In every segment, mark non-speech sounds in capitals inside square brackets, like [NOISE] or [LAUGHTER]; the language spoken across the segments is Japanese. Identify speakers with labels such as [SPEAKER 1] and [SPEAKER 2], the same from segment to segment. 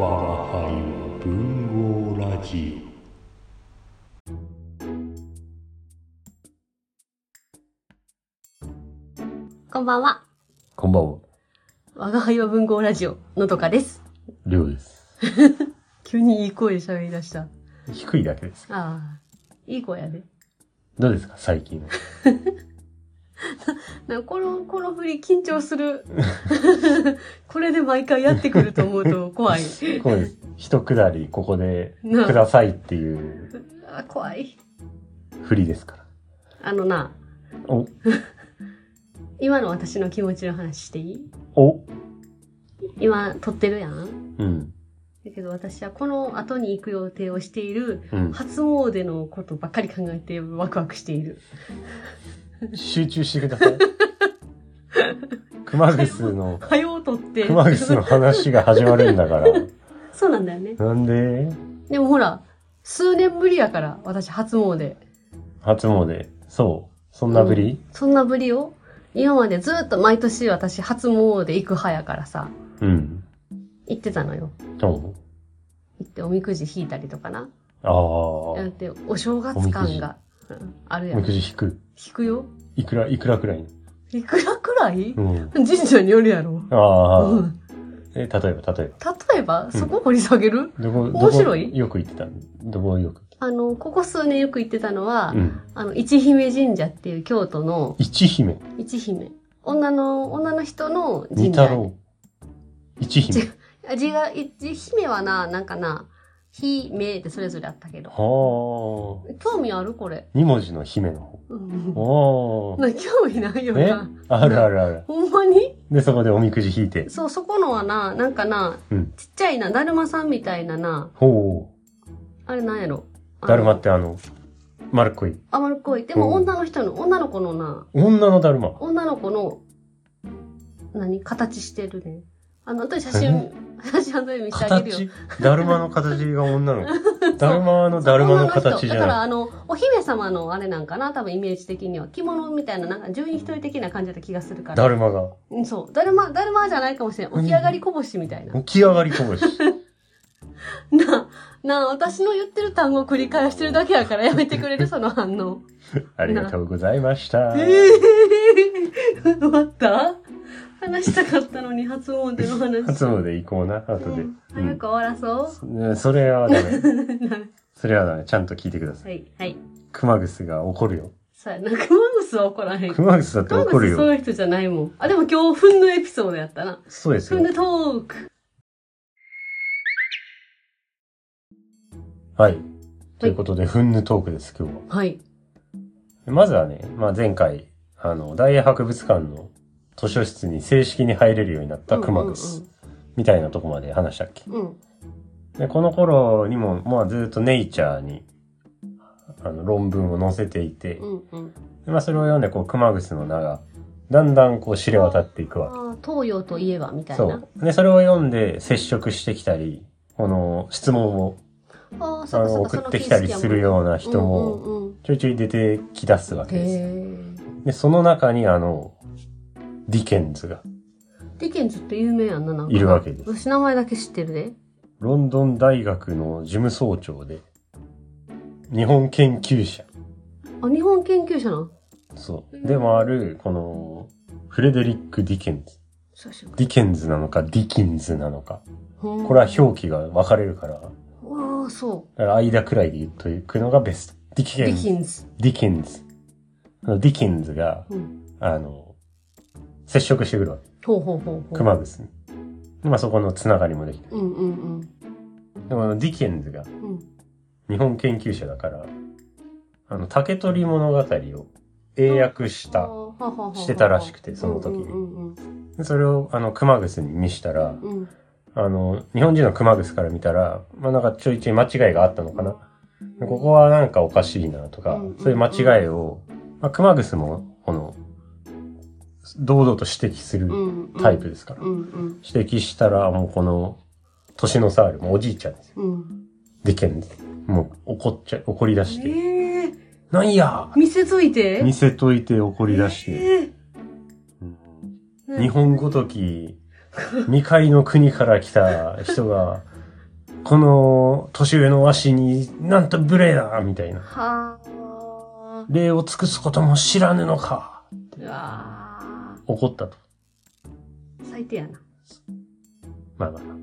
[SPEAKER 1] 我が輩は文豪ラジ
[SPEAKER 2] こんばんは。
[SPEAKER 1] オこんばんは
[SPEAKER 2] 我が輩は文豪ラジオのとかです。
[SPEAKER 1] りょうです [LAUGHS]
[SPEAKER 2] 急にいい声で喋り出した。
[SPEAKER 1] 低いだけです
[SPEAKER 2] ああ、いい声やで。
[SPEAKER 1] どうですか最近は [LAUGHS]
[SPEAKER 2] な [LAUGHS] この、この振り緊張する。[LAUGHS] これで毎回やってくると思うと [LAUGHS] 怖い。
[SPEAKER 1] こうです一くだりここで
[SPEAKER 2] な
[SPEAKER 1] くださいっていう
[SPEAKER 2] あ怖い。
[SPEAKER 1] 振りですから
[SPEAKER 2] あのな、
[SPEAKER 1] お
[SPEAKER 2] 今の私の気持ちの話していい？
[SPEAKER 1] お
[SPEAKER 2] 今撮ってるやん？
[SPEAKER 1] うん
[SPEAKER 2] だけど私はこの後に行く予定をしている
[SPEAKER 1] うん
[SPEAKER 2] 初詣のことばっかり考えてワクワクしている。
[SPEAKER 1] 集中してください。[LAUGHS] 熊楠の
[SPEAKER 2] 早う撮って。
[SPEAKER 1] 熊楠の話が始まるんだから。[LAUGHS]
[SPEAKER 2] そうなんだよね。
[SPEAKER 1] なんで？
[SPEAKER 2] でもほら、数年ぶりやから、私初詣。
[SPEAKER 1] 初詣。そう。そんなぶり？
[SPEAKER 2] そんなぶりを今までずっと毎年私初詣行く派やからさ、
[SPEAKER 1] うん。
[SPEAKER 2] 行ってたのよ。
[SPEAKER 1] お
[SPEAKER 2] 行っておみくじ引いたりとかな。
[SPEAKER 1] ああ
[SPEAKER 2] やって、お正月感が、うんあるや
[SPEAKER 1] おみ
[SPEAKER 2] ん。
[SPEAKER 1] くじ引く
[SPEAKER 2] 引くよ。
[SPEAKER 1] いくらいくらくらい？
[SPEAKER 2] いくらくらい？
[SPEAKER 1] うん
[SPEAKER 2] 神社によるやろ。
[SPEAKER 1] ああ、
[SPEAKER 2] うん
[SPEAKER 1] え、例えば、例えば。
[SPEAKER 2] 例えば、そこ掘り下げる、
[SPEAKER 1] どこ、どこ
[SPEAKER 2] 面白い？
[SPEAKER 1] よく行ってたどこよく？
[SPEAKER 2] あの、ここ数年よく行ってたのは、
[SPEAKER 1] うん。
[SPEAKER 2] あの、一姫神社っていう京都の
[SPEAKER 1] 一姫？
[SPEAKER 2] 一姫。女の、女の人の
[SPEAKER 1] 二
[SPEAKER 2] 神社。
[SPEAKER 1] 太郎？一姫？
[SPEAKER 2] 字が、一姫はな、なんかな、姫ってそれぞれあったけど。
[SPEAKER 1] はあ。
[SPEAKER 2] 興味あるこれ。
[SPEAKER 1] 二文字の姫の
[SPEAKER 2] うん
[SPEAKER 1] 方。おー。
[SPEAKER 2] な興味ないよ
[SPEAKER 1] え？
[SPEAKER 2] な。
[SPEAKER 1] あるあるある。
[SPEAKER 2] ほんまに？
[SPEAKER 1] で、そこでおみくじ引いて。
[SPEAKER 2] そう、そこのはな、なんかな、
[SPEAKER 1] うん
[SPEAKER 2] ちっちゃいな、だるまさんみたいなな、
[SPEAKER 1] ほ
[SPEAKER 2] あれなんやろ？
[SPEAKER 1] う。だるまってあの、丸っこい。
[SPEAKER 2] あ、丸っこい。でも
[SPEAKER 1] うん
[SPEAKER 2] 女の人の、女の子のな、
[SPEAKER 1] 女のだるま。
[SPEAKER 2] 女の子の、何？形してるね。あの、私写真、写真後で見せてあげるよ。
[SPEAKER 1] 形？だるまの形が女の子。[LAUGHS] だるまのだるまの形じ
[SPEAKER 2] だから
[SPEAKER 1] ゃ
[SPEAKER 2] あの、お姫様のあれなんかな？多分イメージ的には。着物みたいな、なんか十人一人的な感じだった気がするか。ら。
[SPEAKER 1] だるまが。
[SPEAKER 2] うん、そう。だるま、だるまじゃないかもしれない。起き上がりこぼしみたいな。
[SPEAKER 1] 起き上がりこぼし。[LAUGHS]
[SPEAKER 2] なあ、なあ、私の言ってる単語を繰り返してるだけやからやめてくれる？[LAUGHS] その反応。
[SPEAKER 1] ありがとうございました。
[SPEAKER 2] ええ終わった？話したかったのに初詣の話。
[SPEAKER 1] 初詣行こうな、後で。
[SPEAKER 2] うん早く終わらそう？
[SPEAKER 1] ねそれは [LAUGHS] ダメ。それはダメ。ちゃんと聞いてください。
[SPEAKER 2] はい、はい。
[SPEAKER 1] 熊楠が怒るよ。
[SPEAKER 2] さあ、なんか熊楠は怒らへん。
[SPEAKER 1] 熊楠だって
[SPEAKER 2] 熊
[SPEAKER 1] 怒るよ。
[SPEAKER 2] 楠そういう人じゃないもん。あ、でも今日、ふんのエピソードやったな。
[SPEAKER 1] そうですよ
[SPEAKER 2] ふん。のトーク。
[SPEAKER 1] はい。ということで、フンヌトークです、今日は。
[SPEAKER 2] はい。
[SPEAKER 1] まずはね、まあ、前回、あの、大英博物館の図書室に正式に入れるようになった熊楠みたいなとこまで話したっけ。
[SPEAKER 2] うん。
[SPEAKER 1] で、この頃にも、まあ、ずっとネイチャーに、あの、論文を載せていて、
[SPEAKER 2] うんうん。
[SPEAKER 1] でまあ、それを読んで、こう、熊楠の名が、だんだんこう、知れ渡っていくわけ。
[SPEAKER 2] 東洋といえば、みたいな。
[SPEAKER 1] そう。で、それを読んで接触してきたり、この質問を
[SPEAKER 2] あ
[SPEAKER 1] の送ってきたりするような人もちょいちょい出てき出すわけです。で、その中にあの、ディケンズが、
[SPEAKER 2] ディケンズって有名やんな、なんか。
[SPEAKER 1] いるわけです
[SPEAKER 2] 私名前だけ知ってるで。
[SPEAKER 1] ロンドン大学の事務総長で、日本研究者、
[SPEAKER 2] あ、日本研究者なん
[SPEAKER 1] そう、でもある、この、フレデリック・ディケンズ。
[SPEAKER 2] 久しぶ
[SPEAKER 1] ディケンズなのか、ディキンズなのか。
[SPEAKER 2] り。
[SPEAKER 1] これは表記が分かれるから、だか
[SPEAKER 2] ああ、そ
[SPEAKER 1] ら間くらいで言っとくのがベスト。ディ
[SPEAKER 2] う。
[SPEAKER 1] ケンズ。
[SPEAKER 2] ディキンズ。
[SPEAKER 1] ディケンズ。ディケンズが、
[SPEAKER 2] うん。
[SPEAKER 1] あの、接触してくるわけ。
[SPEAKER 2] ほうほうほうほう。
[SPEAKER 1] 熊ですね。まあそこのつながりもできて。
[SPEAKER 2] うんうんうん。
[SPEAKER 1] でもあのディケンズが
[SPEAKER 2] うん。
[SPEAKER 1] 日本研究者だから、あの、竹取物語を英訳した。してたらしくてその時に
[SPEAKER 2] うんうん
[SPEAKER 1] でそれをあの、熊楠に見したら、
[SPEAKER 2] うんうん。
[SPEAKER 1] あの、日本人の熊楠から見たら、まあなんかちょいちょい間違いがあったのかな。でここはなんかおかしいなとか
[SPEAKER 2] うん、
[SPEAKER 1] そういう間違いを、まあ、熊楠も、この、堂々と指摘する。タイプですから。
[SPEAKER 2] うんうん。
[SPEAKER 1] 指摘したら、もうこの、年の差ある、もうおじいちゃんですよ。
[SPEAKER 2] うん。
[SPEAKER 1] ディケンズ。もう怒っちゃ、怒り出して、
[SPEAKER 2] ええ。
[SPEAKER 1] なんや
[SPEAKER 2] 見せといて。
[SPEAKER 1] 見せといて怒り出して、
[SPEAKER 2] え
[SPEAKER 1] うん
[SPEAKER 2] え
[SPEAKER 1] 日本ごとき、未開の国から来た人が、[LAUGHS] この年上のわしになんと無礼だみたいな。
[SPEAKER 2] はあ。
[SPEAKER 1] 礼を尽くすことも知らぬのか
[SPEAKER 2] うわ
[SPEAKER 1] 怒ったと。
[SPEAKER 2] ー最低やな。
[SPEAKER 1] まあまあまあ。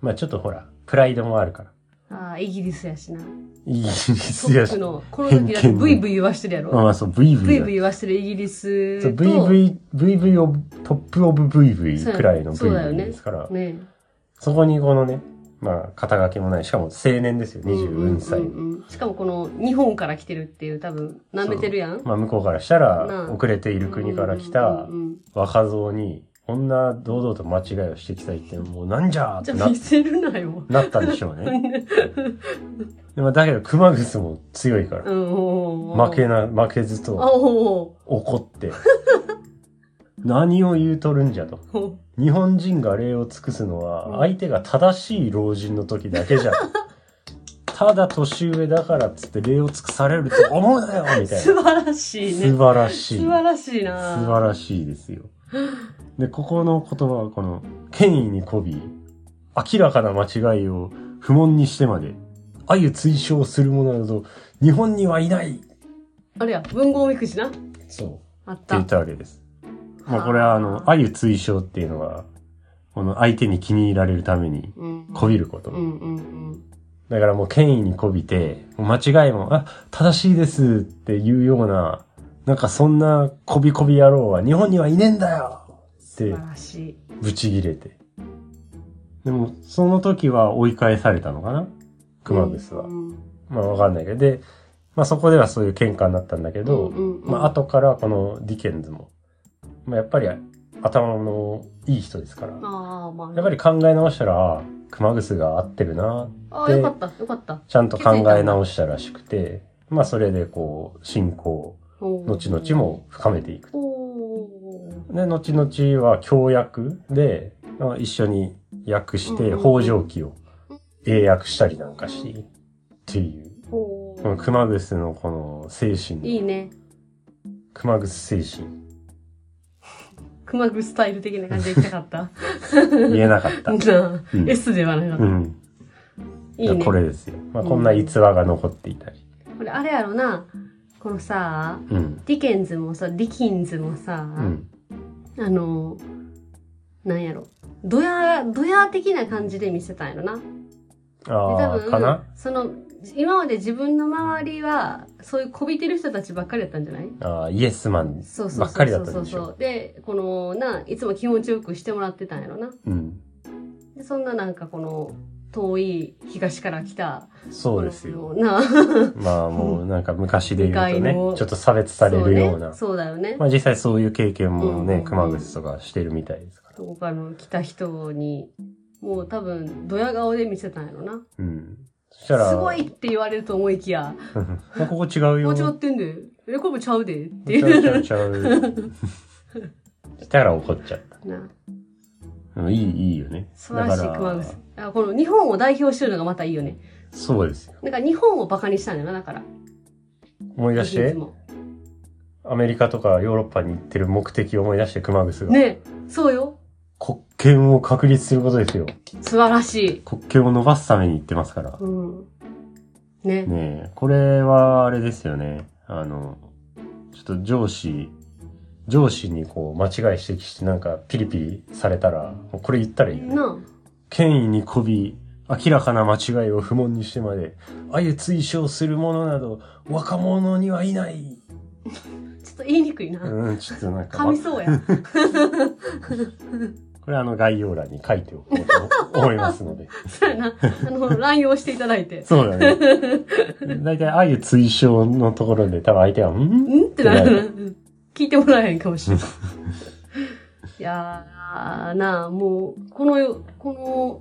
[SPEAKER 1] まあちょっとほら、プライドもあるから。
[SPEAKER 2] ああ、イギリスやしな。
[SPEAKER 1] イギリ
[SPEAKER 2] ト
[SPEAKER 1] スやし。
[SPEAKER 2] の、この時だってブイブイ言わしてるやろ。
[SPEAKER 1] まあまあそう、ブイブイだ。
[SPEAKER 2] ブイブイ言わしてるイギリス
[SPEAKER 1] そう
[SPEAKER 2] と。
[SPEAKER 1] VV、VV オブ、トップオブ VV
[SPEAKER 2] そうや
[SPEAKER 1] くらいの
[SPEAKER 2] そうだよ
[SPEAKER 1] VV
[SPEAKER 2] ね
[SPEAKER 1] ですから、
[SPEAKER 2] ね
[SPEAKER 1] そこにこのね、まあ、肩書きもない、しかも青年ですよ、24歳。
[SPEAKER 2] うんうんうん。しかもこの日本から来てるっていう多分舐めてるやん。
[SPEAKER 1] まあ、向こうからした
[SPEAKER 2] な
[SPEAKER 1] ら、
[SPEAKER 2] あ。
[SPEAKER 1] 遅れている国から来
[SPEAKER 2] う
[SPEAKER 1] た若造に、こんな堂々と間違いをしてきたって、もうなんじゃーってな
[SPEAKER 2] じゃあ見せるなよ。
[SPEAKER 1] なったんでしょうね。[LAUGHS] [LAUGHS] でもだけど、熊楠も強いから、負けな、負けず
[SPEAKER 2] あ
[SPEAKER 1] と
[SPEAKER 2] お
[SPEAKER 1] 怒って、何を言うとるんじゃと。
[SPEAKER 2] ー
[SPEAKER 1] 日本人が礼を尽くすの
[SPEAKER 2] うん
[SPEAKER 1] は、相手が正しい老人の時だけじゃん。[LAUGHS] ただ年上だからっつって礼を尽くされると思うなよみたいな。
[SPEAKER 2] 素晴らしいね。
[SPEAKER 1] 素晴らしい。
[SPEAKER 2] 素晴らしいな。
[SPEAKER 1] 素晴らしいですよ。で、ここの言葉はこの、権威に媚び、明らかな間違いを不問にしてまで、愛追奨する者など、日本にはいない
[SPEAKER 2] あれや、文豪みくじな。
[SPEAKER 1] そう。って
[SPEAKER 2] あっ
[SPEAKER 1] 言
[SPEAKER 2] た。
[SPEAKER 1] ったわけです。まあこれはあの、愛追奨っていうのは、この相手に気に入られるために、
[SPEAKER 2] うん。
[SPEAKER 1] こびること。
[SPEAKER 2] うんうんうん。
[SPEAKER 1] だからもう権威に媚びて、間違いも、あ、正しいですっていうような、なんかそんなこびこび野郎は日本にはいねえんだよって
[SPEAKER 2] 素晴らしい。
[SPEAKER 1] ブチギレて。でも、その時は追い返されたのかな？熊楠は。
[SPEAKER 2] うん
[SPEAKER 1] まあわかんないけど。で、まあそこではそういう喧嘩になったんだけど、
[SPEAKER 2] うんうんうん
[SPEAKER 1] まあ後からこのディケンズも、まあやっぱり頭のいい人ですから、
[SPEAKER 2] ああ、まあ。
[SPEAKER 1] やっぱり考え直したら、あ熊楠が合ってるな
[SPEAKER 2] ああ、よかった、よかった。
[SPEAKER 1] ちゃんと考え直したらしくて、まあそれでこう、信仰、後々も深めていく。
[SPEAKER 2] おー
[SPEAKER 1] で、後々は協約で、まあ一緒に訳して、
[SPEAKER 2] うんうん
[SPEAKER 1] 北条記を英訳したりなんかし、っていう。
[SPEAKER 2] おー
[SPEAKER 1] この熊楠のこの精神、
[SPEAKER 2] いいね。
[SPEAKER 1] 熊楠精神、
[SPEAKER 2] 熊楠スタイル的な感じで行きたかった。
[SPEAKER 1] 言えなかった。[LAUGHS]
[SPEAKER 2] なあ
[SPEAKER 1] うん
[SPEAKER 2] S ではなかった。
[SPEAKER 1] うん。
[SPEAKER 2] いいね。
[SPEAKER 1] これですよ。まあこんな逸話が残っていたり。
[SPEAKER 2] これあれやろな。このさ、
[SPEAKER 1] うん。
[SPEAKER 2] ディケンズもさ、ディキンズもさ、
[SPEAKER 1] うん。
[SPEAKER 2] あの、なんやろ。ドヤ、ドヤ的な感じで見せたんやろな。で
[SPEAKER 1] ああ、かな？
[SPEAKER 2] その、今まで自分の周りは、そういうこびてる人たちばっかりだったんじゃない？
[SPEAKER 1] ああ、イエスマンばっかりだったんでしょ？
[SPEAKER 2] そう。で、この、な、いつも気持ちよくしてもらってたんやろな。
[SPEAKER 1] うん。
[SPEAKER 2] で、そんななんかこの、遠い東から来た、
[SPEAKER 1] そうですよ。
[SPEAKER 2] な、
[SPEAKER 1] まあもうなんか昔で言うとね [LAUGHS] ちょっと差別されるような。
[SPEAKER 2] そうね。だよね。
[SPEAKER 1] まあ実際そういう経験もね、
[SPEAKER 2] うんうんうん
[SPEAKER 1] 熊楠とかしてるみたいですから。
[SPEAKER 2] そこからの来た人に、もう多分、ドヤ顔で見せたんやろな。
[SPEAKER 1] うん。そしたら、
[SPEAKER 2] すごいって言われると思いきや、[LAUGHS]
[SPEAKER 1] ここ違うよ。
[SPEAKER 2] 間違ってんで。え、これもちゃうで。って
[SPEAKER 1] ちゃうちゃ
[SPEAKER 2] いう。
[SPEAKER 1] うちゃう。[LAUGHS] したら怒っちゃった。
[SPEAKER 2] な
[SPEAKER 1] うんいい、いいよね。
[SPEAKER 2] 素晴らしい熊楠。あこの日本を代表してるのがまたいいよね。
[SPEAKER 1] そうですよ。
[SPEAKER 2] なんか日本をバカにしたんだよな、だから。
[SPEAKER 1] 思い出してアメリカとかヨーロッパに行ってる目的を思い出して熊楠が。
[SPEAKER 2] ねそうよ。
[SPEAKER 1] 国権を確立することですよ。
[SPEAKER 2] 素晴らしい。
[SPEAKER 1] 国権を伸ばすために行ってますから。
[SPEAKER 2] うん。ね。
[SPEAKER 1] ねえ、これはあれですよね。あの、ちょっと上司、上司にこう間違い指摘してなんかピリピリされたら、これ言ったらいいよね。
[SPEAKER 2] な
[SPEAKER 1] 権威に媚び、明らかな間違いを不問にしてまで、愛追奨する者など、若者にはいない。
[SPEAKER 2] あ、[LAUGHS] ちょっと言いにくいな。
[SPEAKER 1] うん、ちょっとなんか、ま
[SPEAKER 2] 噛みそうや。[LAUGHS]
[SPEAKER 1] これあの概要欄に書いておこうと思いますので。[LAUGHS]
[SPEAKER 2] そうやな。あの、乱用していただいて。
[SPEAKER 1] そうだね。だいたい愛追奨のところで多分相手は、ん？
[SPEAKER 2] ん？ってなる。聞いてもらえへんかもしれない。[LAUGHS] いやーなあ、もう、この世、この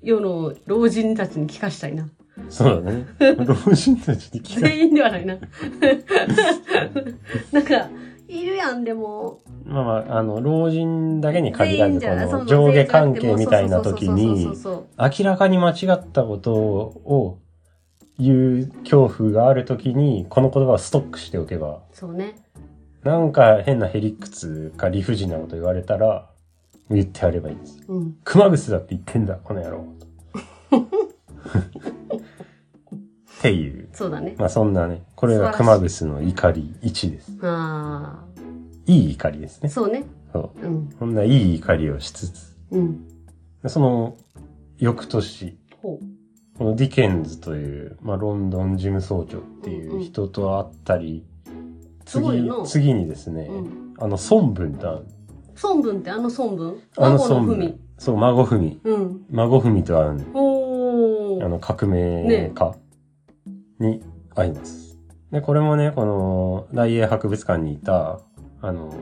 [SPEAKER 2] 世の老人たちに聞かしたいな。
[SPEAKER 1] そうだね。[LAUGHS] 老人たちに聞か
[SPEAKER 2] 全員ではないな。なんか、いるやん、でも。
[SPEAKER 1] まあまあ、あの、老人だけに限らず、この上下関係みたいな時に明らかに間違ったことを言う恐怖がある時に、この言葉をストックしておけば、
[SPEAKER 2] そう。そうね。
[SPEAKER 1] なんか変なへりくつか理不尽なこと言われたら、言ってやればいいんです。
[SPEAKER 2] うん。
[SPEAKER 1] 熊楠だって言ってんだ、この野郎。っていう。
[SPEAKER 2] そうだね。
[SPEAKER 1] まあそんなね、これが熊楠の怒り1です。
[SPEAKER 2] あ
[SPEAKER 1] いい怒りです
[SPEAKER 2] あ。
[SPEAKER 1] ね。
[SPEAKER 2] そうね。
[SPEAKER 1] そう。
[SPEAKER 2] うん。
[SPEAKER 1] こんないい怒りをしつつ、
[SPEAKER 2] うん。
[SPEAKER 1] でその翌年、
[SPEAKER 2] ほ
[SPEAKER 1] このディケンズという、まあ、ロンドン事務総長っていう人と会ったり、次
[SPEAKER 2] すごいな、
[SPEAKER 1] 次にですね、
[SPEAKER 2] う。うん。
[SPEAKER 1] あの、孫文と、
[SPEAKER 2] 孫文ってあの孫文？
[SPEAKER 1] あの
[SPEAKER 2] 孫
[SPEAKER 1] 文
[SPEAKER 2] 文。。
[SPEAKER 1] そう、孫文。
[SPEAKER 2] うん。
[SPEAKER 1] 孫文と会う
[SPEAKER 2] おー。
[SPEAKER 1] あの、革命家に会います。で、これもね、この、大英博物館にいた、あの、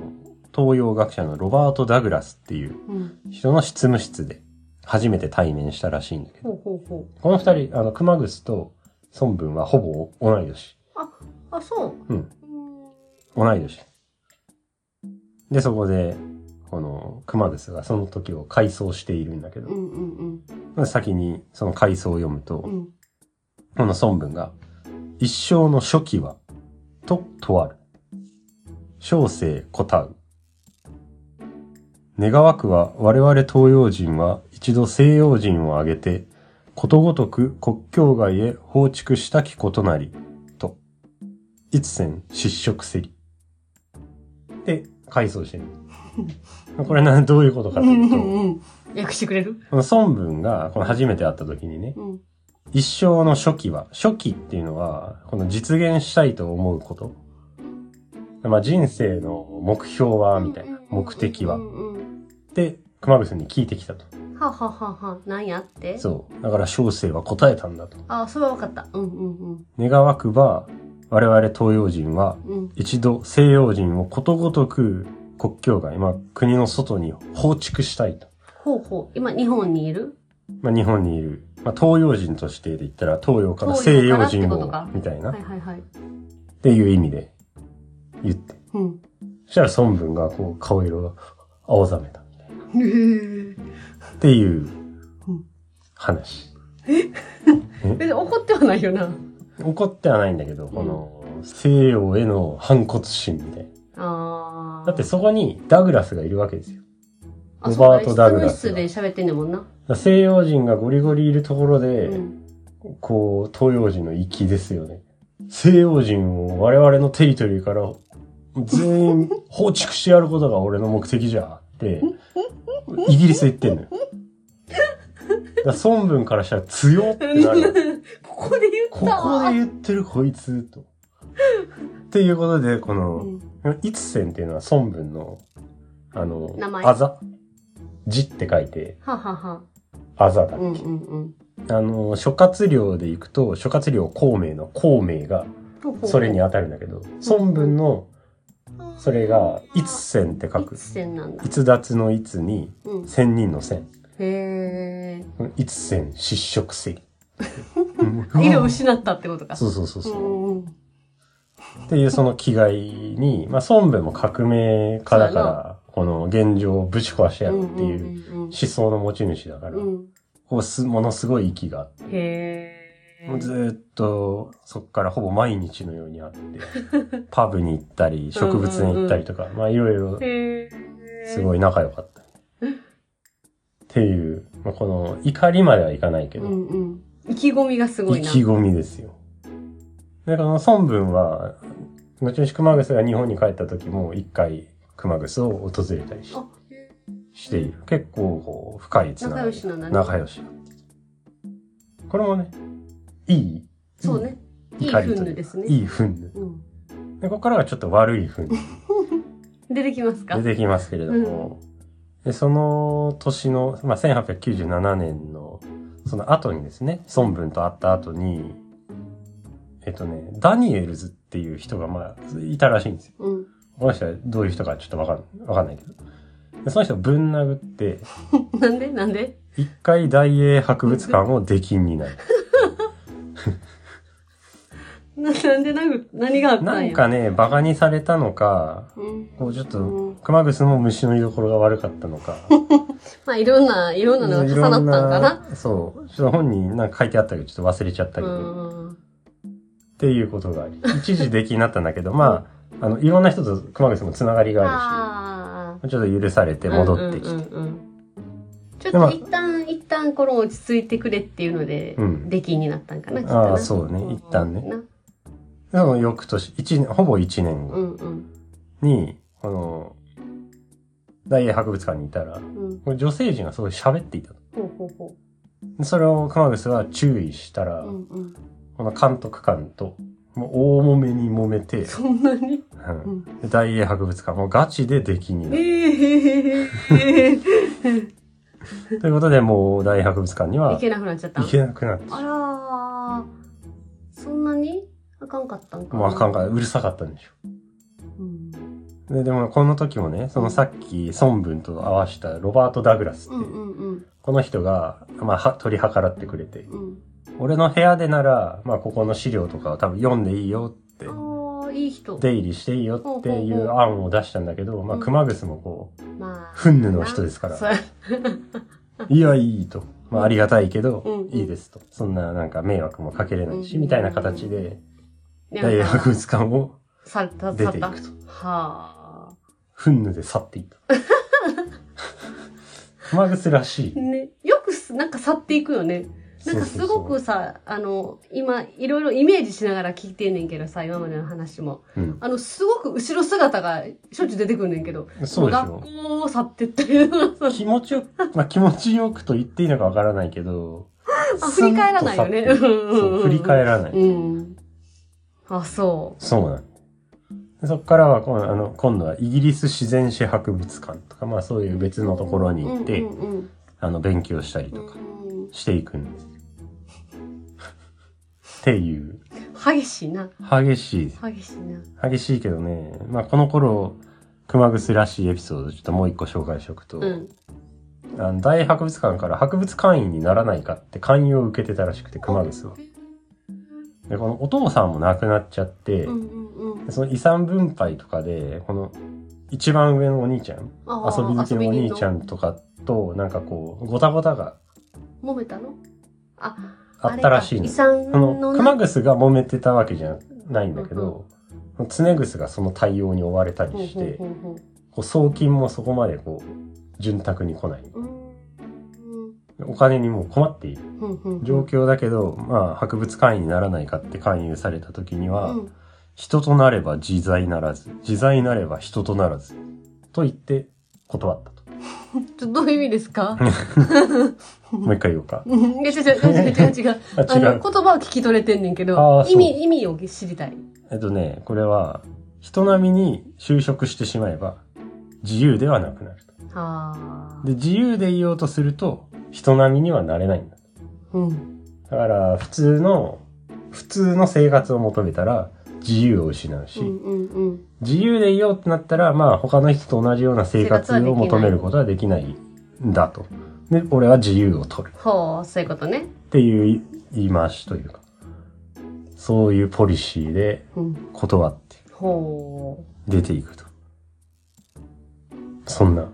[SPEAKER 1] 東洋学者のロバート・ダグラスっていう
[SPEAKER 2] うん。
[SPEAKER 1] 人の執務室で初めて対面したらしいんだけど。この二人、あの、熊楠と孫文はほぼ同い年。
[SPEAKER 2] あ、そう。
[SPEAKER 1] うん。
[SPEAKER 2] うん。
[SPEAKER 1] 同い年。で、そこで、この、熊楠がその時を回想しているんだけど
[SPEAKER 2] う、んうん
[SPEAKER 1] まず先にその回想を読むと、
[SPEAKER 2] うん。うん。
[SPEAKER 1] この孫文が、一生の初期は、と問わる。小生答う。願わくは我々東洋人は一度西洋人を挙げて、ことごとく国境外へ放逐したきことなり、と。一戦失職せり。で、回想してる。[LAUGHS] これな、どういうことかと
[SPEAKER 2] う
[SPEAKER 1] いうと、
[SPEAKER 2] んうん。訳してくれる？
[SPEAKER 1] この孫文がこの初めて会った時にね、
[SPEAKER 2] うん。
[SPEAKER 1] 一生の初期は、初期っていうのは、この実現したいと思うこと。まあ人生の目標は、みたいな。目的は
[SPEAKER 2] う。んうん。
[SPEAKER 1] で、熊楠に聞いてきたと。
[SPEAKER 2] はははは。なんやって？
[SPEAKER 1] そう。だから小生は答えたんだと。
[SPEAKER 2] あ、それは分かった。うんうん
[SPEAKER 1] 願わくば、我々東洋人は、
[SPEAKER 2] うん。うん。
[SPEAKER 1] 一度西洋人をことごとく国境外、まあ国の外に放逐したいと。
[SPEAKER 2] ほうほう。今、日本にいる？
[SPEAKER 1] まあ日本にいる、まあ東洋人としてで言ったら東洋から
[SPEAKER 2] 東
[SPEAKER 1] 西洋人をみたいな、っ
[SPEAKER 2] はいはいはい。
[SPEAKER 1] ていう意味で言って。
[SPEAKER 2] うん。
[SPEAKER 1] そしたら孫文がこう顔色が青ざめたみたいな。っていう
[SPEAKER 2] うん
[SPEAKER 1] 話。[LAUGHS]
[SPEAKER 2] 別に怒ってはないよな。
[SPEAKER 1] 怒ってはないんだけど、この西洋への反骨心みたい
[SPEAKER 2] あー。
[SPEAKER 1] な。だってそこにダグラスがいるわけですよ。
[SPEAKER 2] あ、
[SPEAKER 1] ロバートダグラス
[SPEAKER 2] で喋ってんねんもんな。
[SPEAKER 1] 西洋人がゴリゴリいるところで、
[SPEAKER 2] うん。
[SPEAKER 1] こう、東洋人の粋ですよね。西洋人を我々のテリトリーから全員放逐してやることが俺の目的じゃって、イギリス行ってんのよ。だ孫文からしたら強ってなる。[LAUGHS]
[SPEAKER 2] ここで言った
[SPEAKER 1] ここで言ってるこいつと。っていうことで、こ
[SPEAKER 2] う
[SPEAKER 1] の、
[SPEAKER 2] ん。
[SPEAKER 1] 一線っていうのは孫文の、あの
[SPEAKER 2] 名、前
[SPEAKER 1] あざ。字って書いて、
[SPEAKER 2] ははは。
[SPEAKER 1] あざだっけ？
[SPEAKER 2] うんうんうん。
[SPEAKER 1] あの、諸葛亮で行くと、諸葛亮孔明の孔明が、それに当たるんだけど、孫文の、それが、一線って書く
[SPEAKER 2] 一。線なんだ。
[SPEAKER 1] 逸脱の逸に、
[SPEAKER 2] うん。
[SPEAKER 1] 千人の千。
[SPEAKER 2] へ
[SPEAKER 1] 一線失職せり。
[SPEAKER 2] ー。[LAUGHS] 色失ったってことか。
[SPEAKER 1] そうそうそうそう。
[SPEAKER 2] うんうん。
[SPEAKER 1] っていうその気概に、まあ、孫文も革命家だから、この現状をぶち壊してやるっていう
[SPEAKER 2] うんうん
[SPEAKER 1] 思想の持ち主だから、
[SPEAKER 2] うんうん。
[SPEAKER 1] こうす、ものすごい息があって。もうずーっとそっからほぼ毎日のように会って、[LAUGHS] パブに行ったり、植物園行ったりとか、まあいろいろ。すごい仲良かった。っていう、まあ、この怒りまではいかないけど、
[SPEAKER 2] うんうん。意気込みがすごいな。
[SPEAKER 1] 意気込みですよ。で、この孫文は、後々熊楠が日本に帰った時も一回熊楠を訪れたりし
[SPEAKER 2] あ、
[SPEAKER 1] している。結構こう深いつながり。
[SPEAKER 2] 仲良しなんだね
[SPEAKER 1] 仲良し。これもね、いい。
[SPEAKER 2] そうね。いい
[SPEAKER 1] 怒りという
[SPEAKER 2] 憤怒ですね。
[SPEAKER 1] いい憤怒。
[SPEAKER 2] うん。
[SPEAKER 1] で、ここからがちょっと悪い憤怒。[LAUGHS]
[SPEAKER 2] 出てきますか？
[SPEAKER 1] 出てきますけれども、でその年の、まあ、1897年の、その後にですね、孫文と会った後に、えっとね、ダニエルズっていう人がまあ、いたらしいんですよ。
[SPEAKER 2] うん。
[SPEAKER 1] この人はどういう人かちょっとわかんわかんないけど。でその人をぶん殴って、[LAUGHS]
[SPEAKER 2] なんで？なんで？
[SPEAKER 1] 一回大英博物館を出禁になる。
[SPEAKER 2] な [LAUGHS] なんで殴っ何があったんや？
[SPEAKER 1] なんかね、馬鹿にされたのか、
[SPEAKER 2] うん。
[SPEAKER 1] こうちょっと
[SPEAKER 2] うん、
[SPEAKER 1] 熊楠も虫の居所が悪かったのか。[LAUGHS]
[SPEAKER 2] まあいろんな、いろんなのが重なったんかな。
[SPEAKER 1] いろんそう。ちょっと本になんか書いてあったけど、ちょっと忘れちゃったけ
[SPEAKER 2] う
[SPEAKER 1] ど。
[SPEAKER 2] ん。
[SPEAKER 1] っていうことがあり。一時出来になったんだけど、まあ、あの、いろんな人と熊楠もつながりがあ
[SPEAKER 2] あ
[SPEAKER 1] るし、ちょっと許されて戻ってきて。
[SPEAKER 2] うんうんうんうん
[SPEAKER 1] っ
[SPEAKER 2] ちょっと一旦、一旦この落ち着いてくれっていうので、
[SPEAKER 1] うん
[SPEAKER 2] 出禁になったんかな、
[SPEAKER 1] ああ、そうね。一旦ね。
[SPEAKER 2] な
[SPEAKER 1] でも翌年、一年、ほぼ1年
[SPEAKER 2] う
[SPEAKER 1] 後
[SPEAKER 2] んうん。
[SPEAKER 1] に、この、大英博物館にいたら、
[SPEAKER 2] うん。
[SPEAKER 1] これ女性陣がすごい喋っていたと。
[SPEAKER 2] ほうほうほ
[SPEAKER 1] でそれを熊楠は注意したら、
[SPEAKER 2] う。うんうん。
[SPEAKER 1] この監督官と、もう大揉めに揉めて、
[SPEAKER 2] そんなに？
[SPEAKER 1] う
[SPEAKER 2] うん。
[SPEAKER 1] 大英博物館。もうガチで出禁になる。
[SPEAKER 2] ええ
[SPEAKER 1] ということで、もう大英博物館には
[SPEAKER 2] 行けなくなっちゃった？
[SPEAKER 1] 行けなくなってし
[SPEAKER 2] あ
[SPEAKER 1] ま
[SPEAKER 2] らー、そんなに？あかんかったんか。
[SPEAKER 1] う。もうあかんから、うるさかったんでし
[SPEAKER 2] うん。
[SPEAKER 1] ょ。で、でもこの時もね、そのさっき孫文と合わせたロバート・ダグラスって、
[SPEAKER 2] うんうんうん。
[SPEAKER 1] この人が、まあ、は取り計らってくれて、
[SPEAKER 2] うん。
[SPEAKER 1] 俺の部屋でなら、まあ、ここの資料とかを多分読んでいいよって、
[SPEAKER 2] ああ、いい人。
[SPEAKER 1] 出入りしていいよっていう案を出したんだけど、まあ、
[SPEAKER 2] うん
[SPEAKER 1] 熊楠もこ
[SPEAKER 2] まあ。
[SPEAKER 1] フンヌの人ですから
[SPEAKER 2] そう
[SPEAKER 1] う、いや、いいと。まあ、ありがたいけど、
[SPEAKER 2] うん
[SPEAKER 1] いいですと。そんななんか迷惑もかけれないし、
[SPEAKER 2] うん
[SPEAKER 1] みたいな形で、
[SPEAKER 2] ね
[SPEAKER 1] 大英博物館を
[SPEAKER 2] ささった。
[SPEAKER 1] 出ていくと。
[SPEAKER 2] は
[SPEAKER 1] フンヌで去っていった。[LAUGHS] 熊楠らし
[SPEAKER 2] あ。
[SPEAKER 1] い。
[SPEAKER 2] ね、よくす、なんか去っていくよね。なんかすごくさ、あの、今、いろいろイメージしながら聞いてんねんけどさ、今までの話も。
[SPEAKER 1] うん。
[SPEAKER 2] あの、すごく後ろ姿がしょっちゅう出てくるねんけど、
[SPEAKER 1] そうでし
[SPEAKER 2] 学
[SPEAKER 1] ょ。
[SPEAKER 2] 校を去ってったりとかさ、
[SPEAKER 1] 気持ちよく、[LAUGHS] まあ気持ちよくと言っていいのかわからないけど、
[SPEAKER 2] あ振り返らないよね
[SPEAKER 1] そう、振り返らない。
[SPEAKER 2] うん。あ、そ
[SPEAKER 1] そうなんでそこからはこのあの今度はイギリス自然史博物館とか、まあそういう別のところ
[SPEAKER 2] う。
[SPEAKER 1] に行って、あの勉強したりとか
[SPEAKER 2] うん
[SPEAKER 1] していくんです。っていう、
[SPEAKER 2] 激しいな。
[SPEAKER 1] 激しい、
[SPEAKER 2] 激しいな。
[SPEAKER 1] 激しいけどね、まあこの頃、熊楠らしいエピソードちょっともう一個紹介しておくと、
[SPEAKER 2] うん。
[SPEAKER 1] あの大博物館から博物館員にならないかって勧誘を受けてたらしくて、熊楠は。で、このお父さんも亡くなっちゃって、
[SPEAKER 2] うんうんうん。
[SPEAKER 1] その遺産分配とかで、この一番上のお兄ちゃん、遊び好きのお兄ちゃんとかと、なんかこう、ごたごたが
[SPEAKER 2] 揉めたの？あ、
[SPEAKER 1] あったらしいの。
[SPEAKER 2] 遺。
[SPEAKER 1] の、
[SPEAKER 2] の
[SPEAKER 1] 熊楠が揉めてたわけじゃないんだけど、常楠がその対応に追われたりして、こう送金もそこまでこう、潤沢に来ない。
[SPEAKER 2] ううん。
[SPEAKER 1] お金にもう困っている。
[SPEAKER 2] うんうんうん。
[SPEAKER 1] 状況だけど、まあ、博物館員にならないかって勧誘された時には、
[SPEAKER 2] うん。
[SPEAKER 1] 人となれば自在ならず、自在なれば人とならず、と言って断ったと。[LAUGHS]
[SPEAKER 2] どういう意味ですか？[LAUGHS] [LAUGHS]
[SPEAKER 1] もう一回言おうか。
[SPEAKER 2] うんいや違う違う違う違う違う。
[SPEAKER 1] あ、
[SPEAKER 2] あの。言葉は聞き取れてんねんけ
[SPEAKER 1] あ
[SPEAKER 2] ど
[SPEAKER 1] ー、そう
[SPEAKER 2] 意味、意味を知りたい。
[SPEAKER 1] えっとね、これは、人並みに就職してしまえば、自由ではなくなると。
[SPEAKER 2] はあ。
[SPEAKER 1] で、自由でいようとすると、人並みにはなれないんだ。
[SPEAKER 2] うん。
[SPEAKER 1] だから、普通の、普通の生活を求めたら、自由を失うし、
[SPEAKER 2] うんうんうん。
[SPEAKER 1] 自由でいようってなったら、まあ、他の人と同じような生活を求めることはできないんだと。で、俺は自由を取る。
[SPEAKER 2] ほう、そういうことね。
[SPEAKER 1] っていう言い回しというか、そういうポリシーで
[SPEAKER 2] うん。
[SPEAKER 1] 断って
[SPEAKER 2] ほ
[SPEAKER 1] 出ていくと。そんな、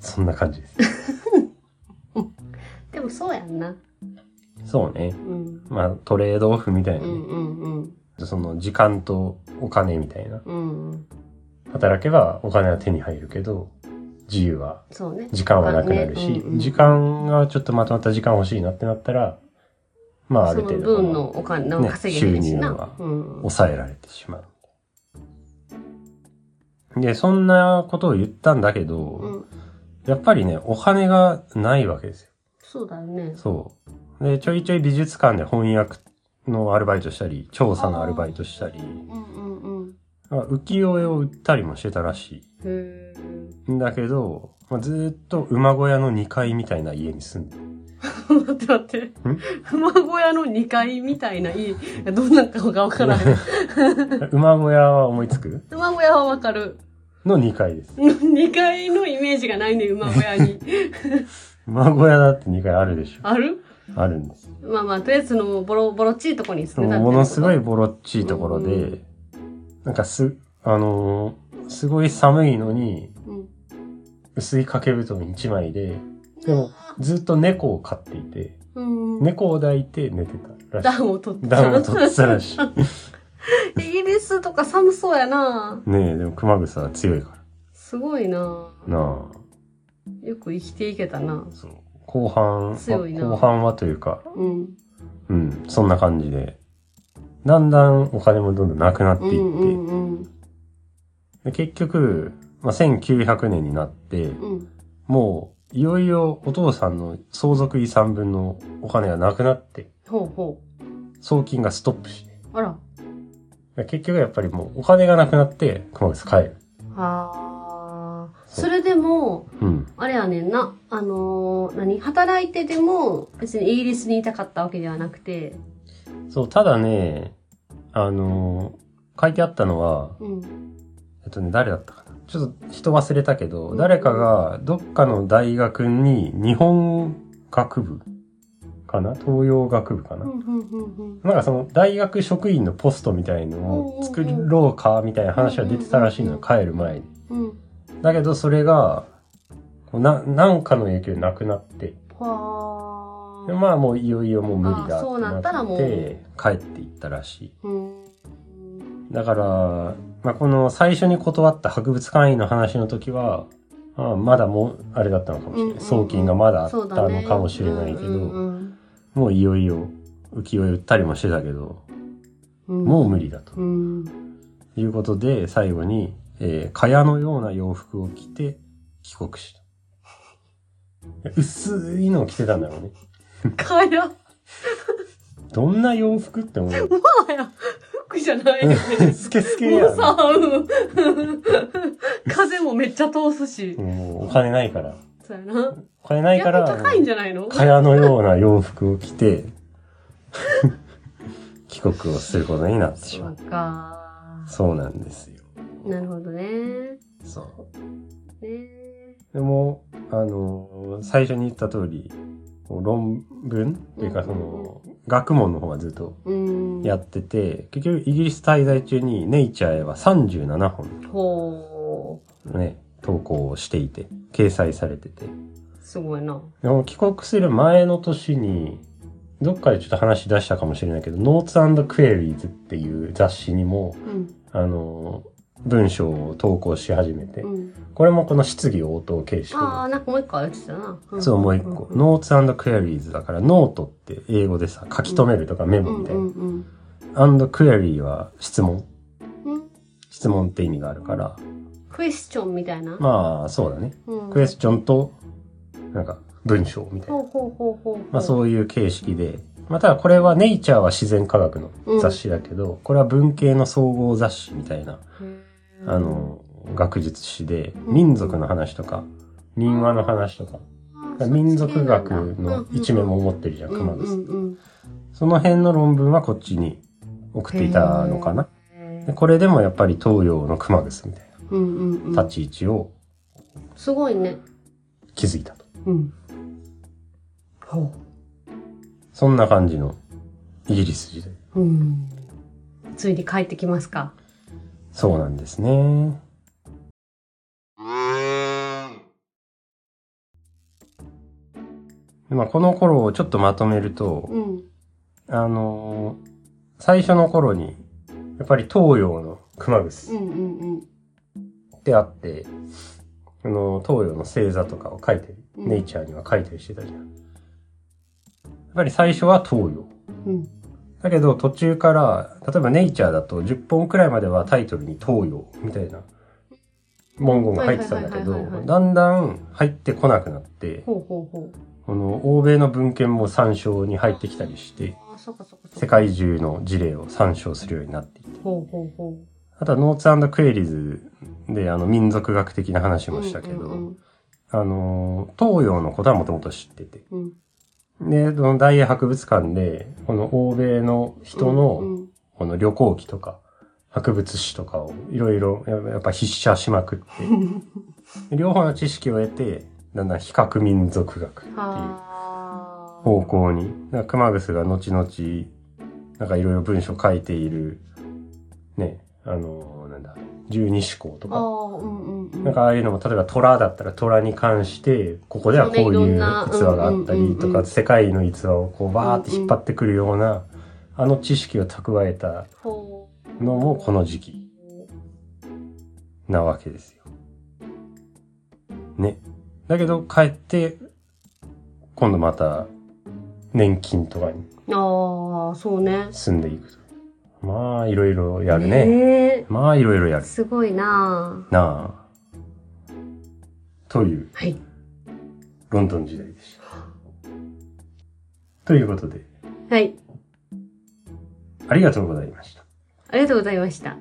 [SPEAKER 1] そんな感じです。
[SPEAKER 2] う。[LAUGHS] でもそうやんな。
[SPEAKER 1] そうね。
[SPEAKER 2] うん。
[SPEAKER 1] まあ、トレードオフみたいなね、
[SPEAKER 2] うんうんうん。
[SPEAKER 1] その時間とお金みたいな。
[SPEAKER 2] うん。
[SPEAKER 1] 働けばお金は手に入るけど、自由は、
[SPEAKER 2] そうね。
[SPEAKER 1] 時間はなくなるし、
[SPEAKER 2] ねうんうん
[SPEAKER 1] 時間がちょっとまとまった時間欲しいなってなったら、まあある程度
[SPEAKER 2] 分のお金の
[SPEAKER 1] ね
[SPEAKER 2] 稼げへんしな。
[SPEAKER 1] 収入は
[SPEAKER 2] うん。
[SPEAKER 1] 抑えられてしまう。で、そんなことを言ったんだけど、
[SPEAKER 2] うん。
[SPEAKER 1] やっぱりね、お金がないわけですよ。
[SPEAKER 2] そうだよね。
[SPEAKER 1] そう。で、ちょいちょい美術館で翻訳のアルバイトしたり、調査のアルバイトしたり、
[SPEAKER 2] うんうんうん。
[SPEAKER 1] まあ浮世絵を売ったりもしてたらし
[SPEAKER 2] へ
[SPEAKER 1] い。んだけど、まあ、ずーっと馬小屋の2階みたいな家に住んでる。
[SPEAKER 2] ー。待って待って。馬小屋の2階みたいな家、どんな顔かわからない。[LAUGHS]
[SPEAKER 1] 馬小屋は思いつく？
[SPEAKER 2] 馬小屋はわかる。
[SPEAKER 1] の2階です。
[SPEAKER 2] 2階のイメージがないね、馬小屋に。[LAUGHS]
[SPEAKER 1] 馬小屋だって2階あるでしょ。
[SPEAKER 2] ある？
[SPEAKER 1] あるんです。
[SPEAKER 2] まあまあ、とりあえずのボロ、ボロっちいとこに住んでた
[SPEAKER 1] ものすごい
[SPEAKER 2] ボ
[SPEAKER 1] ボロっちいところで、
[SPEAKER 2] うん
[SPEAKER 1] なんかす、あのーすごい寒いのに、
[SPEAKER 2] うん。
[SPEAKER 1] 薄い掛け布団1枚で、でも、ずっと猫を飼っていて、
[SPEAKER 2] うん。
[SPEAKER 1] 猫を抱いて寝てたらしい。
[SPEAKER 2] 暖を取って
[SPEAKER 1] 暖を取ってたらしい。[LAUGHS]
[SPEAKER 2] イギリスとか寒そうやな
[SPEAKER 1] ねえ、でも熊草は強いか
[SPEAKER 2] すごいな
[SPEAKER 1] ら。な
[SPEAKER 2] よく生きていけたな
[SPEAKER 1] あ。そう。後半、
[SPEAKER 2] 強いな
[SPEAKER 1] 後半はというか、
[SPEAKER 2] うん。
[SPEAKER 1] うん、そんな感じで、だんだんお金もどんどんなくなっていって、
[SPEAKER 2] うんうんうん。
[SPEAKER 1] で結局、まあ、1900年になって、
[SPEAKER 2] うん。
[SPEAKER 1] もう、いよいよお父さんの相続遺産分のお金がなくなって、
[SPEAKER 2] ほうほ
[SPEAKER 1] 送金がストップして、
[SPEAKER 2] う。あら。
[SPEAKER 1] で結局やっぱりもうお金がなくなって、熊楠帰る。
[SPEAKER 2] ああ。
[SPEAKER 1] そ
[SPEAKER 2] れでも、
[SPEAKER 1] うん。
[SPEAKER 2] あれやねんな。あのー何？働いてても、別にイギリスにいたかったわけではなくて、
[SPEAKER 1] そう、ただね、あのー書いてあったのは、
[SPEAKER 2] うん。
[SPEAKER 1] えっとね、誰だったかな？ちょっと人忘れたけど、
[SPEAKER 2] うん。
[SPEAKER 1] 誰かがどっかの大学に日本学部かな？東洋学部かな、なんかその大学職員のポストみたいのを作ろうかみたいな話は出てたらしいのよ、帰る前に。だけどそれが、な、なんかの影響でなくなって、
[SPEAKER 2] はあ。
[SPEAKER 1] でまあもういよいよもう無理だ
[SPEAKER 2] あそうなっ
[SPEAKER 1] て帰っていったらしい。
[SPEAKER 2] うん。
[SPEAKER 1] だから、まあ、この最初に断った博物館員の話の時は、ああまだもう、あれだったのかもしれない。
[SPEAKER 2] うんうんうん
[SPEAKER 1] 送金がまだあったのかもしれないけど、
[SPEAKER 2] うんうん
[SPEAKER 1] もういよいよ浮世絵売ったりもしてたけど、
[SPEAKER 2] うん、
[SPEAKER 1] もう無理だと
[SPEAKER 2] うん。
[SPEAKER 1] いうことで、最後に、えー、蚊帳のような洋服を着て帰国した。[LAUGHS] 薄いのを着てたんだろうね。
[SPEAKER 2] かや。[LAUGHS]
[SPEAKER 1] どんな洋服って思う。
[SPEAKER 2] まあや。服じゃないよね。
[SPEAKER 1] スケスケ
[SPEAKER 2] も
[SPEAKER 1] や
[SPEAKER 2] うさ、うん。風もめっちゃ通すし。
[SPEAKER 1] お金ないから。
[SPEAKER 2] そうやな。
[SPEAKER 1] お金ないから、
[SPEAKER 2] 高いんじゃないの？
[SPEAKER 1] 蚊帳のような洋服を着て、[LAUGHS] 帰国をすることになってしまう。
[SPEAKER 2] そうか。
[SPEAKER 1] そうなんですよ。
[SPEAKER 2] なるほどね。
[SPEAKER 1] そう。
[SPEAKER 2] ね
[SPEAKER 1] でも、あの、最初に言った通り、論文っていうか
[SPEAKER 2] うん
[SPEAKER 1] その、学問の方がずっと
[SPEAKER 2] うん。
[SPEAKER 1] やってて、結局イギリス滞在中にネイチャーへは37本
[SPEAKER 2] ほ
[SPEAKER 1] ね、投稿をしていて、掲載されてて。
[SPEAKER 2] う。すごいな。
[SPEAKER 1] でも帰国する前の年に、どっかでちょっと話し出したかもしれないけど、ノーツクエリーズっていう雑誌にも、
[SPEAKER 2] うん。
[SPEAKER 1] あの、文章を投稿し始めて、
[SPEAKER 2] うん。
[SPEAKER 1] これもこの質疑応答形式
[SPEAKER 2] ああ、
[SPEAKER 1] で。
[SPEAKER 2] なんかもう一個あるってたな。ん
[SPEAKER 1] そう、もう一個。ノーツクエリーズだから、ノートって英語でさ、書き留めるとかメ
[SPEAKER 2] うん
[SPEAKER 1] モみたいな。
[SPEAKER 2] うんうん。
[SPEAKER 1] and query は質問。
[SPEAKER 2] うん。
[SPEAKER 1] 質問って意味があるから。
[SPEAKER 2] クエスチョンみたいな？
[SPEAKER 1] まあ、そうだね。
[SPEAKER 2] うん
[SPEAKER 1] クエスチョンと、なんか、文章みたいな。
[SPEAKER 2] ほうほうほうほう。
[SPEAKER 1] まあそういう形式で。まあただこれはネイチャーは自然科学の雑誌だけど、これは文系の総合雑誌みたいな、あ、の、学術誌で、
[SPEAKER 2] うん
[SPEAKER 1] 民族の話とか、民話の話とか、民族学の一面も持ってるじゃん、
[SPEAKER 2] うん
[SPEAKER 1] 熊です。
[SPEAKER 2] うんうん
[SPEAKER 1] その辺の論文はこっちに送っていたのかな。これでもやっぱり東洋の熊楠みたい。な立ち位置を
[SPEAKER 2] すごいね。
[SPEAKER 1] 気づいたと。
[SPEAKER 2] うん。ほ
[SPEAKER 1] そんな感じのイギリス時代。
[SPEAKER 2] う。うん。ついに帰ってきますか？
[SPEAKER 1] そうなんですね。でまあ、この頃をちょっとまとめると、
[SPEAKER 2] うん。
[SPEAKER 1] あのー最初の頃に、やっぱり東洋の熊
[SPEAKER 2] う
[SPEAKER 1] 楠。ってあって、あの東洋の星座とかを書いてる、
[SPEAKER 2] うん
[SPEAKER 1] ネイチャーには書いたりしてたじゃん。やっぱり最初は東洋。
[SPEAKER 2] うん。
[SPEAKER 1] だけど途中から、例えばネイチャーだと10本くらいまではタイトルに東洋みたいな文言が入ってたんだけどだんだん入ってこなくなって。この欧米の文献も参照に入ってきたりして。世界中の事例を参照するようになっていて。あとはノーツクエリーズであの民族学的な話
[SPEAKER 2] う。
[SPEAKER 1] もしたけど、あの、東洋のことはもともと知ってて。
[SPEAKER 2] うん。
[SPEAKER 1] で、その大英博物館で、この欧米の人
[SPEAKER 2] うん
[SPEAKER 1] の、
[SPEAKER 2] うん
[SPEAKER 1] この旅行記とか、博物史とかをいろいろややっぱ筆写しまくって、[LAUGHS] 両方の知識を得て、だんだん比較民族学っていう
[SPEAKER 2] はあ。
[SPEAKER 1] 方向に、熊楠が後々、なんかいろいろ文章書いている、ね、あの、十二思考とか、
[SPEAKER 2] ああ、うんうんうん。
[SPEAKER 1] なんかああいうのも、例えば虎だったら虎に関して、ここではこう
[SPEAKER 2] い
[SPEAKER 1] う逸話があったりとか、
[SPEAKER 2] うんうんうんうん
[SPEAKER 1] 世界の逸話をこうバーって引っ張ってくるような、あの知識を蓄えた
[SPEAKER 2] ほ
[SPEAKER 1] のもこの時期なわけですよ。ね。だけど帰って今度また年金とかに
[SPEAKER 2] ああ、そうね。
[SPEAKER 1] 住んでいくと。まあ、いろいろやるね。
[SPEAKER 2] ね
[SPEAKER 1] まあ、いろいろやる。
[SPEAKER 2] えすごいな
[SPEAKER 1] なあ。という、
[SPEAKER 2] はい。
[SPEAKER 1] ロンドン時代でした。ということで、
[SPEAKER 2] はい。
[SPEAKER 1] ありがとうございました。
[SPEAKER 2] ありがとうございました。